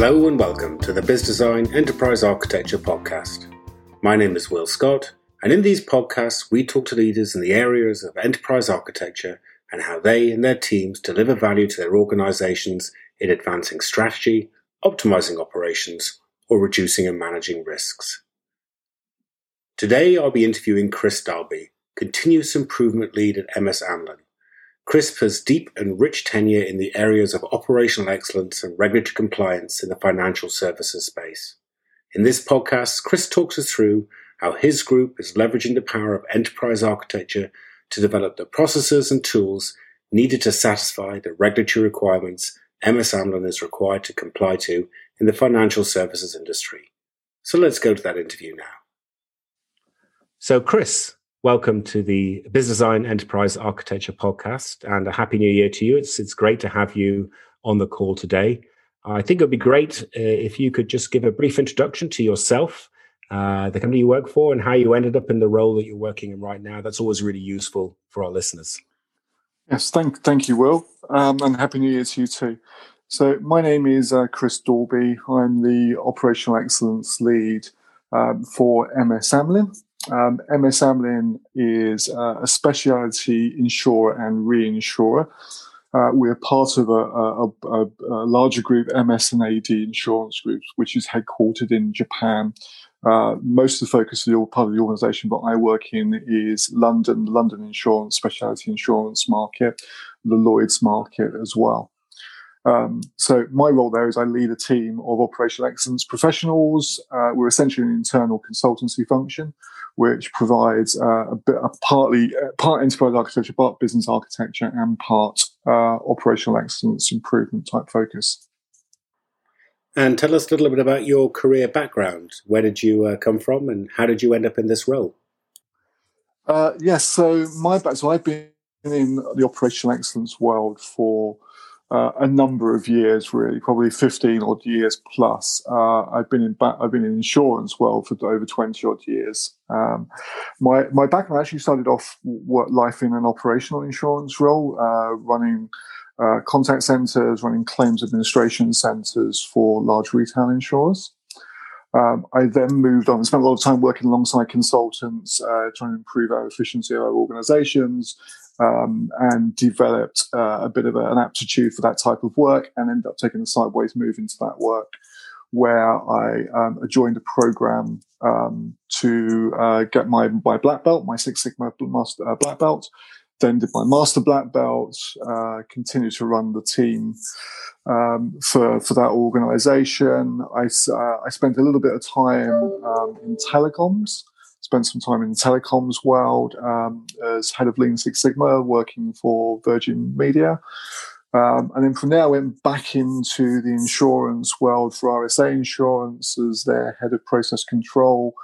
Hello and welcome to the Biz Design Enterprise Architecture Podcast. My name is Will Scott, and in these podcasts, we talk to leaders in the areas of enterprise architecture and how they and their teams deliver value to their organizations in advancing strategy, optimizing operations, or reducing and managing risks. Today, I'll be interviewing Chris Dalby, Continuous Improvement Lead at MS Amlin. Chris has deep and rich tenure in the areas of operational excellence and regulatory compliance in the financial services space. In this podcast, Chris talks us through how his group is leveraging the power of enterprise architecture to develop the processes and tools needed to satisfy the regulatory requirements MS Amlin is required to comply to in the financial services industry. So let's go to that interview now. So, Chris, welcome to the BizDesign Enterprise Architecture podcast and a happy new year to you. It's, it's great to have you on the call today. I think it would be great uh, if you could just give a brief introduction to yourself, uh, the company you work for, and how you ended up in the role that you're working in right now. That's always really useful for our listeners. Yes, thank, thank you, Will, um, and happy new year to you too. So, my name is uh, Chris Dalby. I'm the operational excellence lead um, for MS Amlin. Um, MS Amlin is uh, a specialty insurer and reinsurer. Uh, we're part of a, a, a, a, larger group, MS and AD Insurance Group, which is headquartered in Japan. Uh, most of the focus of the part of the organisation that I work in is London, London insurance, specialty insurance market, the Lloyd's market as well. Um, so my role there is I lead a team of operational excellence professionals. Uh, we're essentially an internal consultancy function, which provides uh, a bit, a partly uh, part enterprise architecture, part business architecture, and part uh, operational excellence improvement type focus. And tell us a little bit about your career background. Where did you uh, come from, and how did you end up in this role? Uh, yes, so my back. So I've been in the operational excellence world for uh, a number of years, really, probably fifteen odd years plus. Uh, I've been in ba- I've been in insurance world for over twenty odd years. Um, my my background actually started off work life in an operational insurance role, uh, running uh, contact centres, running claims administration centres for large retail insurers. Um, I then moved on and spent a lot of time working alongside consultants, uh, trying to improve our efficiency of our organizations, um, and developed uh, a bit of a, an aptitude for that type of work and ended up taking a sideways move into that work where I um, joined a program um, to uh, get my, my black belt, my Six Sigma master, uh, black belt, then did my master black belt, uh, continued to run the team um, for for that organisation. I uh, I spent a little bit of time um, in telecoms. Spent some time in the telecoms world um, as head of Lean Six Sigma, working for Virgin Media. Um, and then from there, I went back into the insurance world for RSA Insurance as their head of process control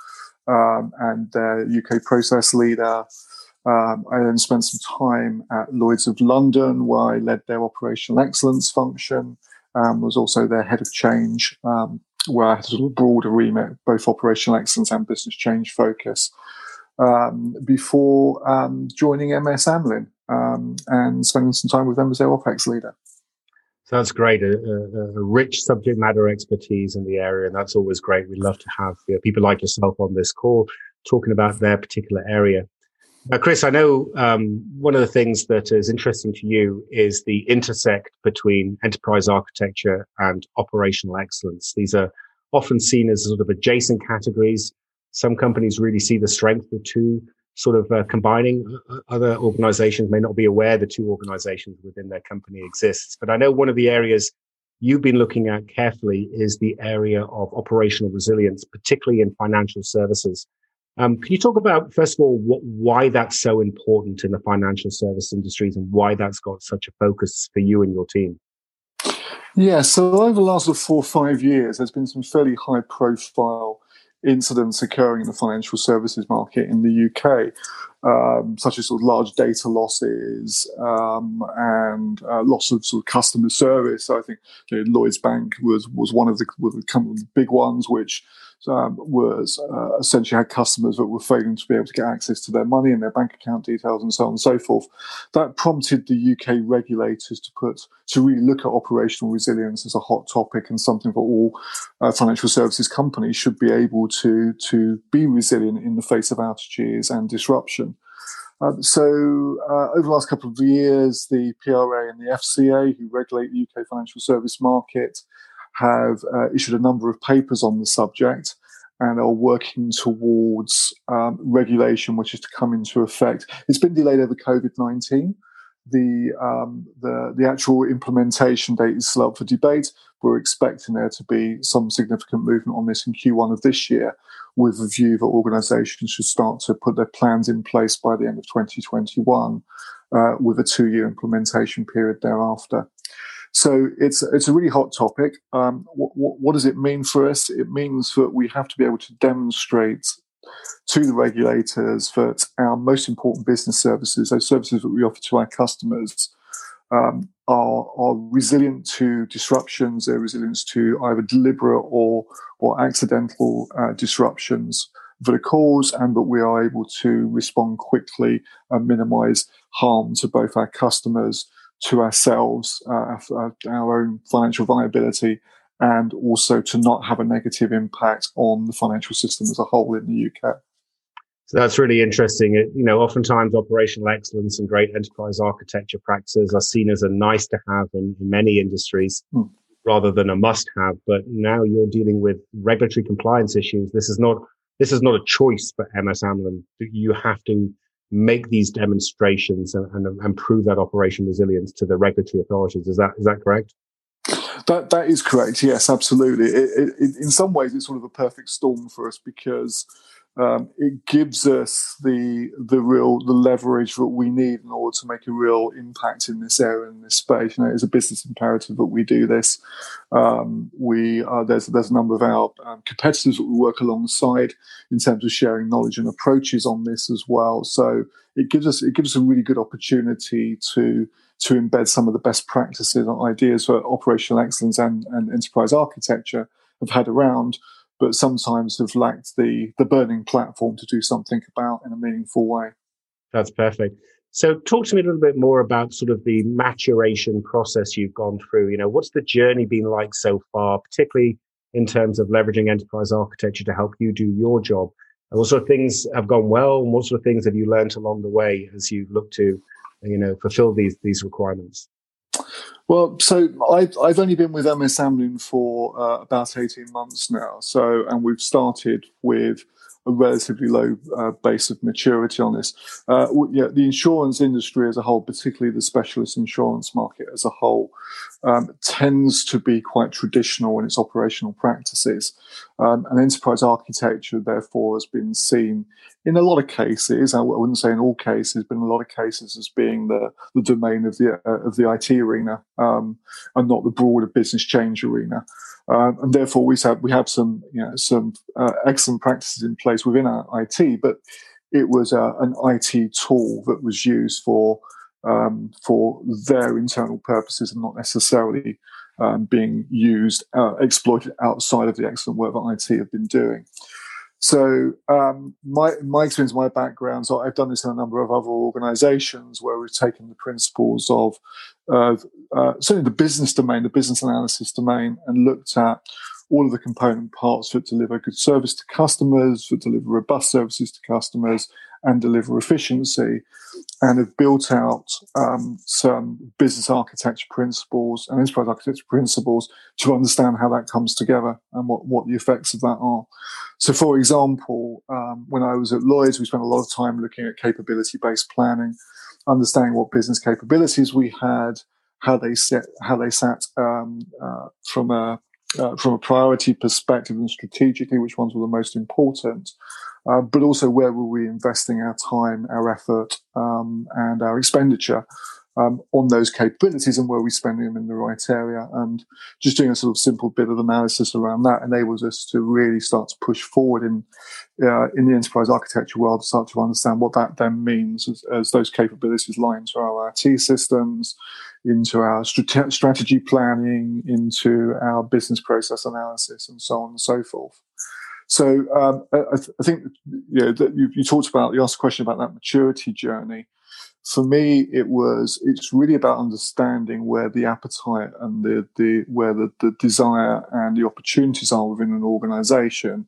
um, and their UK process leader. Um, I then spent some time at Lloyd's of London, where I led their operational excellence function, um, was also their head of change, um, where I had a sort of broader remit, both operational excellence and business change focus, um, before um, joining MS Amlin um, and spending some time with them as their OPEX leader. So that's great, a, a, a, rich subject matter expertise in the area, and that's always great. We love to have you know, people like yourself on this call talking about their particular area. Now, Chris, I know um, one of the things that is interesting to you is the intersect between enterprise architecture and operational excellence. These are often seen as sort of adjacent categories. Some companies really see the strength of two sort of uh, combining. Other organizations may not be aware the two organizations within their company exists. But I know one of the areas you've been looking at carefully is the area of operational resilience, particularly in financial services. Um, can you talk about, first of all, what, why that's so important in the financial service industries and why that's got such a focus for you and your team? Yeah, so over the last four or five years, there's been some fairly high profile incidents occurring in the financial services market in the UK, um, such as sort of large data losses um, and uh, loss of sort of customer service. So I think you know, Lloyd's Bank was was one of the, was the big ones, which um, was uh, essentially had customers that were failing to be able to get access to their money and their bank account details and so on and so forth. That prompted the UK regulators to put to really look at operational resilience as a hot topic and something that all uh, financial services companies should be able to to be resilient in the face of outages and disruption. Um, so, uh, over the last couple of years, the PRA and the FCA, who regulate the UK financial service market, have uh, issued a number of papers on the subject and are working towards um, regulation which is to come into effect. It's been delayed over COVID 19. The, um, the, the actual implementation date is still up for debate. We're expecting there to be some significant movement on this in Q1 of this year, with a view that organisations should start to put their plans in place by the end of 2021, uh, with a two-year implementation period thereafter. So it's it's a really hot topic. Um, what, what, what, does it mean for us? It means that we have to be able to demonstrate to the regulators that our most important business services, those services that we offer to our customers, um, are, are resilient to disruptions. They're resilient to either deliberate or or accidental uh, disruptions that are caused, and that we are able to respond quickly and minimise harm to both our customers to ourselves, uh, our own financial viability, and also to not have a negative impact on the financial system as a whole in the UK. So that's really interesting. It, you know, oftentimes operational excellence and great enterprise architecture practices are seen as a nice to have in, in many industries mm. rather than a must have. But now you're dealing with regulatory compliance issues. This is not this is not a choice for MS Amlin. You have to make these demonstrations and, and, and prove that operation resilience to the regulatory authorities. Is that is that correct? That that is correct. Yes, absolutely. It, it, in some ways, it's sort of a perfect storm for us because um, it gives us the the real the leverage that we need in order to make a real impact in this area in this space. You know, it's a business imperative that we do this. Um, we are, there's there's a number of our um, competitors that we work alongside in terms of sharing knowledge and approaches on this as well. So it gives us it gives us a really good opportunity to to embed some of the best practices and ideas for operational excellence and, and enterprise architecture have had around but sometimes have lacked the the burning platform to do something about in a meaningful way. That's perfect. So talk to me a little bit more about sort of the maturation process you've gone through. You know, what's the journey been like so far, particularly in terms of leveraging enterprise architecture to help you do your job? And what sort of things have gone well and what sort of things have you learned along the way as you look to, you know, fulfill these these requirements? Well, so I've, I've only been with MS Amlin for uh, about 18 months now. So, and we've started with a relatively low uh, base of maturity on this. Uh, yeah, the insurance industry as a whole, particularly the specialist insurance market as a whole, um, tends to be quite traditional in its operational practices. Um, and enterprise architecture, therefore, has been seen in a lot of cases, I wouldn't say in all cases, but in a lot of cases as being the, the domain of the uh, of the IT arena um, and not the broader business change arena. Um, and therefore, we have we have some you know, some uh, excellent practices in place within our IT, but it was uh, an IT tool that was used for um, for their internal purposes and not necessarily um, being used uh, exploited outside of the excellent work that IT have been doing. So um, my my experience, my background, so I've done this in a number of other organisations where we've taken the principles of uh, uh, certainly the business domain, the business analysis domain, and looked at all of the component parts that deliver good service to customers, that deliver robust services to customers, and deliver efficiency, and have built out um, some business architecture principles and enterprise architecture principles to understand how that comes together and what, what the effects of that are. So, for example, um, when I was at Lloyd's, we spent a lot of time looking at capability based planning, understanding what business capabilities we had, how they set, how they sat um, uh, from a uh, from a priority perspective and strategically, which ones were the most important, uh, but also where were we investing our time, our effort, um, and our expenditure um, on those capabilities, and were we spending them in the right area? And just doing a sort of simple bit of analysis around that enables us to really start to push forward in uh, in the enterprise architecture world, start to understand what that then means as, as those capabilities lie into our IT systems, into our strate- strategy planning, into our business process analysis, and so on and so forth. So um, I, I, think you, know, you, you, talked about you asked a question about that maturity journey. For me, it was it's really about understanding where the appetite and the, the where the, the desire and the opportunities are within an organisation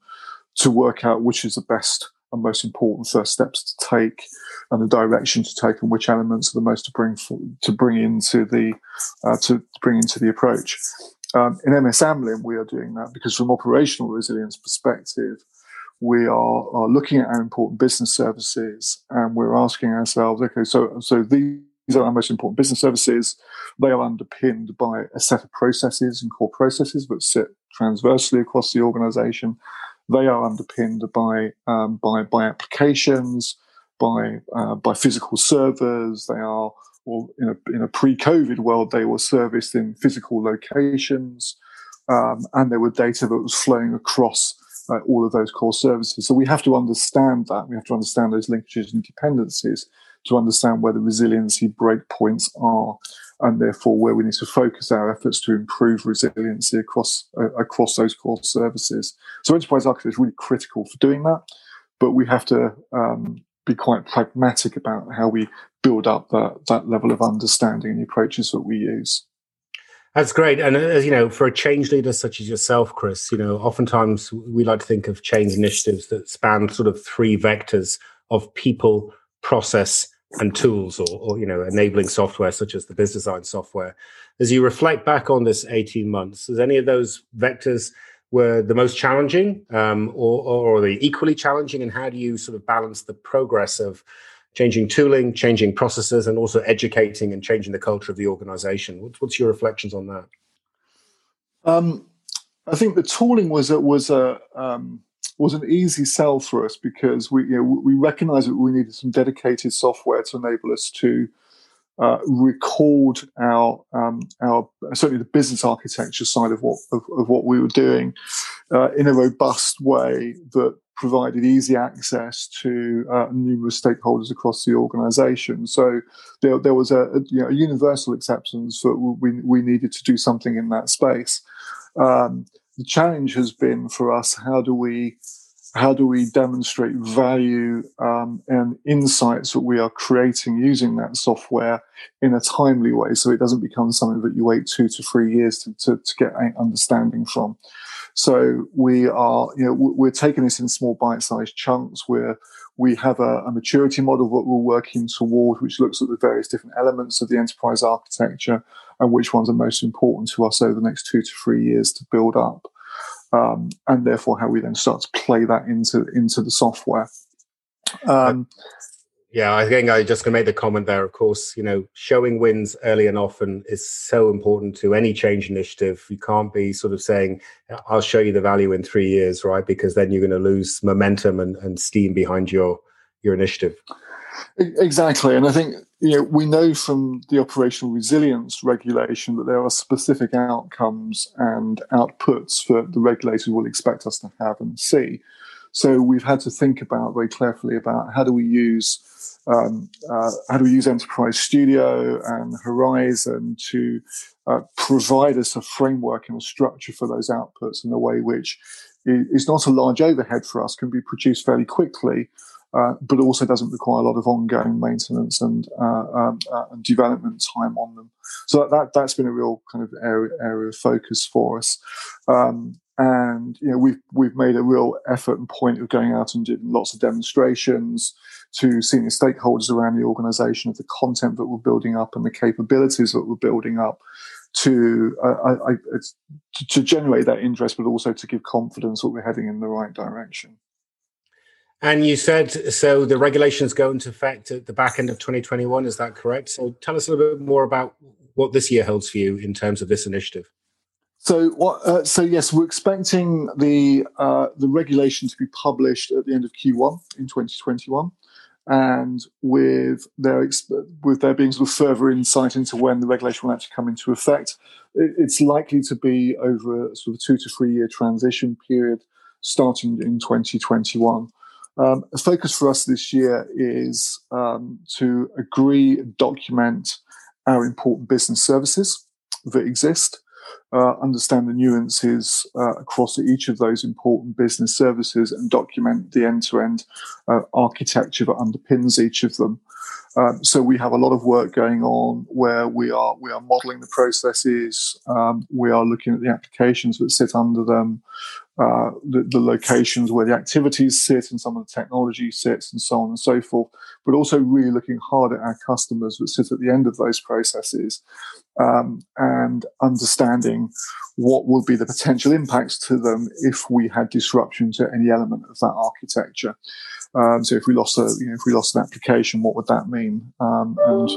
to work out which is the best and most important first steps to take and the direction to take and which elements are the most to bring to bring into the uh, to bring into the approach. Um, in MS Amlin, we are doing that because from operational resilience perspective, we are, are looking at our important business services and we're asking ourselves, okay, so so these are our most important business services. They are underpinned by a set of processes and core processes that sit transversely across the organization. They are underpinned by um, by by applications, by uh, by physical servers. They are, or in a in a pre-COVID world, they were serviced in physical locations, um, and there were data that was flowing across uh, all of those core services. So we have to understand that. We have to understand those linkages and dependencies to understand where the resiliency breakpoints are and therefore where we need to focus our efforts to improve resiliency across uh, across those core services. So enterprise architecture is really critical for doing that, but we have to um, be quite pragmatic about how we build up that that level of understanding and the approaches that we use. That's great, and as you know, for a change leader such as yourself, Chris, you know, oftentimes we like to think of change initiatives that span sort of three vectors of people, process, and tools or, or, you know enabling software such as the business BizDesign software. As you reflect back on this 18 months does any of those vectors were the most challenging um, or, or, the equally challenging? And how do you sort of balance the progress of changing tooling changing processes and also educating and changing the culture of the organization? What's, what's your reflections on that? Um, i think the tooling was was a um, was an easy sell for us because we you know, we recognized that we needed some dedicated software to enable us to uh, record our um, our certainly the business architecture side of what of, of what we were doing uh, in a robust way that provided easy access to uh, numerous stakeholders across the organisation. So there, there was a, a, you know, a, universal acceptance that we, we needed to do something in that space. Um, the challenge has been for us how do we how do we demonstrate value um, and insights that we are creating using that software in a timely way so it doesn't become something that you wait two to three years to, to, to get understanding from. So we are you know we're taking this in small bite-sized chunks where we have a, a maturity model that we're working toward which looks at the various different elements of the enterprise architecture and which ones are most important to us over the next two to three years to build up. Um, and therefore how we then start to play that into into the software. Um, yeah, I think I just going to make the comment there. Of course, you know, showing wins early and often is so important to any change initiative. You can't be sort of saying, "I'll show you the value in three years," right? Because then you're going to lose momentum and, and steam behind your your initiative. Exactly, and I think you know we know from the operational resilience regulation that there are specific outcomes and outputs that the regulator will expect us to have and see. So we've had to think about very carefully about how do we use um, uh, how do we use Enterprise Studio and Horizon to uh, provide us a framework and a structure for those outputs in a way which is not a large overhead for us, can be produced fairly quickly, uh, but also doesn't require a lot of ongoing maintenance and, uh, um, uh, and development time on them. So that, that has been a real kind of area area of focus for us. Um, and you know we've we've made a real effort and point of going out and doing lots of demonstrations to senior stakeholders around the organisation of the content that we're building up and the capabilities that we're building up to uh, I, I, to generate that interest, but also to give confidence that we're heading in the right direction. And you said so the regulations go into effect at the back end of 2021. Is that correct? So tell us a little bit more about what this year holds for you in terms of this initiative. So, what, uh, so yes, we're expecting the uh, the regulation to be published at the end of Q1 in 2021, and with their with there being sort of further insight into when the regulation will actually come into effect, it's likely to be over a sort of two to three year transition period, starting in 2021. Um, a focus for us this year is um, to agree, document our important business services that exist, uh, understand the nuances uh, across each of those important business services and document the end-to-end uh, architecture that underpins each of them. Um, so we have a lot of work going on where we are we are modeling the processes. Um, we are looking at the applications that sit under them, uh, the, the, locations where the activities sit and some of the technology sits, and so on and so forth. But also really looking hard at our customers that sit at the end of those processes um, and understanding what will be the potential impacts to them if we had disruption to any element of that architecture. Um, so if we lost a, you know, if we lost an application, what would that mean? Um, and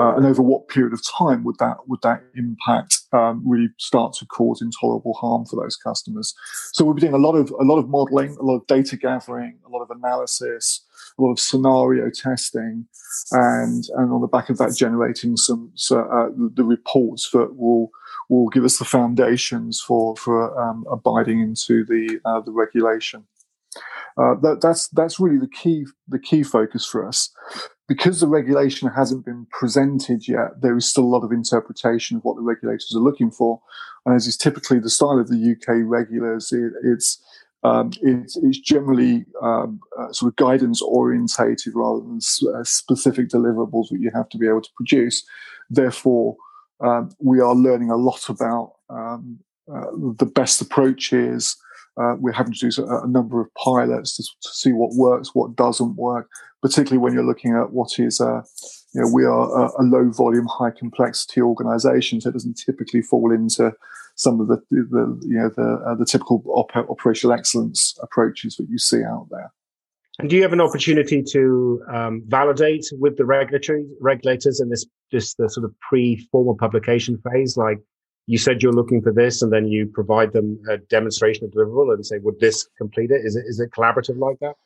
uh, and over what period of time would that would that impact um, really start to cause intolerable harm for those customers? So we've been doing a lot of a lot of modelling, a lot of data gathering, a lot of analysis, a lot of scenario testing, and and on the back of that, generating some so, uh, the reports that will will give us the foundations for for um, abiding into the uh, the regulation. Uh, that, that's that's really the key the key focus for us. Because the regulation hasn't been presented yet, there is still a lot of interpretation of what the regulators are looking for, and as is typically the style of the UK regulators, it, it's um, it's, it's, generally um, uh, sort of guidance orientated rather than uh, specific deliverables that you have to be able to produce. Therefore, um, we are learning a lot about um, uh, the best approaches, uh, we're having to do a, number of pilots to, to, see what works, what doesn't work, particularly when you're looking at what is, uh, you know, we are a, a, low volume, high complexity organization, so it doesn't typically fall into some of the, the you know, the, uh, the typical op- operational excellence approaches that you see out there. And do you have an opportunity to um, validate with the regulatory regulators in this just the sort of pre-formal publication phase, like you said you're looking for this and then you provide them a demonstration of deliverable and say would this complete it? Is it is it collaborative like that?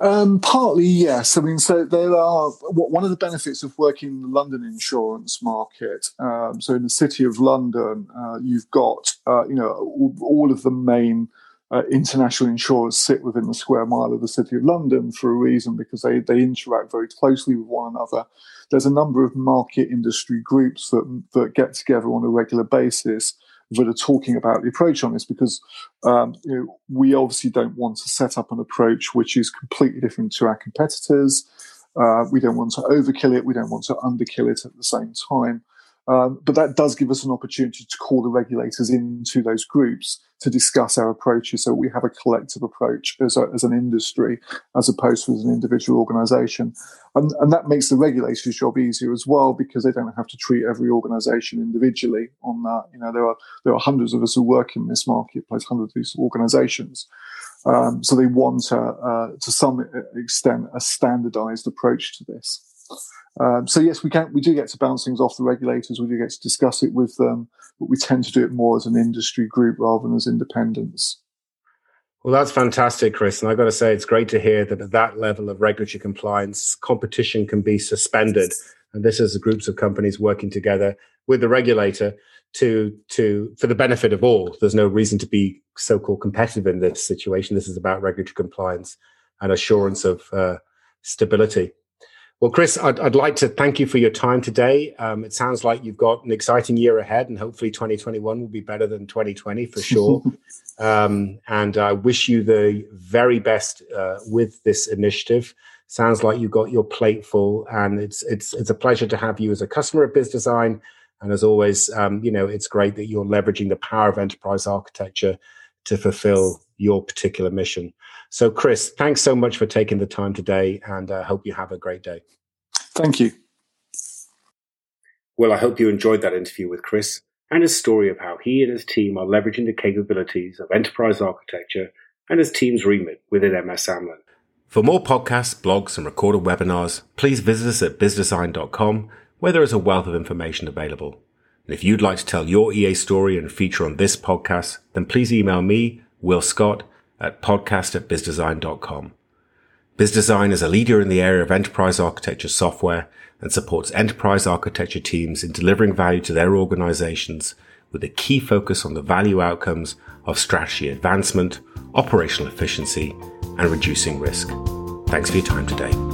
Um, partly yes. I mean so there are one of the benefits of working in the london insurance market um, so in the city of london uh, you've got uh, you know all, of the main uh, international insurers sit within the square mile of the City of London for a reason because they, they interact very closely with one another. There's a number of market industry groups that, that get together on a regular basis that are talking about the approach on this because um, you know, we obviously don't want to set up an approach which is completely different to our competitors. Uh, we don't want to overkill it. We don't want to underkill it at the same time. Um, but that does give us an opportunity to call the regulators into those groups to discuss our approaches so we have a collective approach as, a, as an industry as opposed to as an individual organization. And, and that makes the regulators' job easier as well because they don't have to treat every organization individually on that. You know, there are, there are hundreds of us who work in this marketplace, hundreds of these organizations. Um, so they want, a, uh, to some extent, a standardized approach to this. Um, so yes, we can. We do get to bounce things off the regulators. We do get to discuss it with them, but we tend to do it more as an industry group rather than as independents. Well, that's fantastic, Chris. And I've got to say, it's great to hear that at that level of regulatory compliance, competition can be suspended. And this is groups of companies working together with the regulator to to for the benefit of all. There's no reason to be so-called competitive in this situation. This is about regulatory compliance and assurance of uh, stability. Well, Chris, I'd, I'd, like to thank you for your time today. Um, it sounds like you've got an exciting year ahead, and hopefully 2021 will be better than 2020 for sure. um, and I wish you the very best uh, with this initiative. Sounds like you've got your plate full, and it's it's it's a pleasure to have you as a customer of Biz Design. And as always, um, you know, it's great that you're leveraging the power of enterprise architecture to fulfill your particular mission. So, Chris, thanks so much for taking the time today and I uh, hope you have a great day. Thank you. Well, I hope you enjoyed that interview with Chris and his story of how he and his team are leveraging the capabilities of enterprise architecture and his team's remit within MS Amlin. For more podcasts, blogs, and recorded webinars, please visit us at bizdesign.com, where there is a wealth of information available. And if you'd like to tell your EA story and feature on this podcast, then please email me, Will Scott, at podcast at bizdesign.com. BizDesign is a leader in the area of enterprise architecture software and supports enterprise architecture teams in delivering value to their organizations with a key focus on the value outcomes of strategy advancement, operational efficiency, and reducing risk. Thanks for your time today.